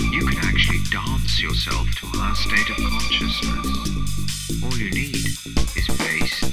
You can actually dance yourself to a state of consciousness. All you need is bass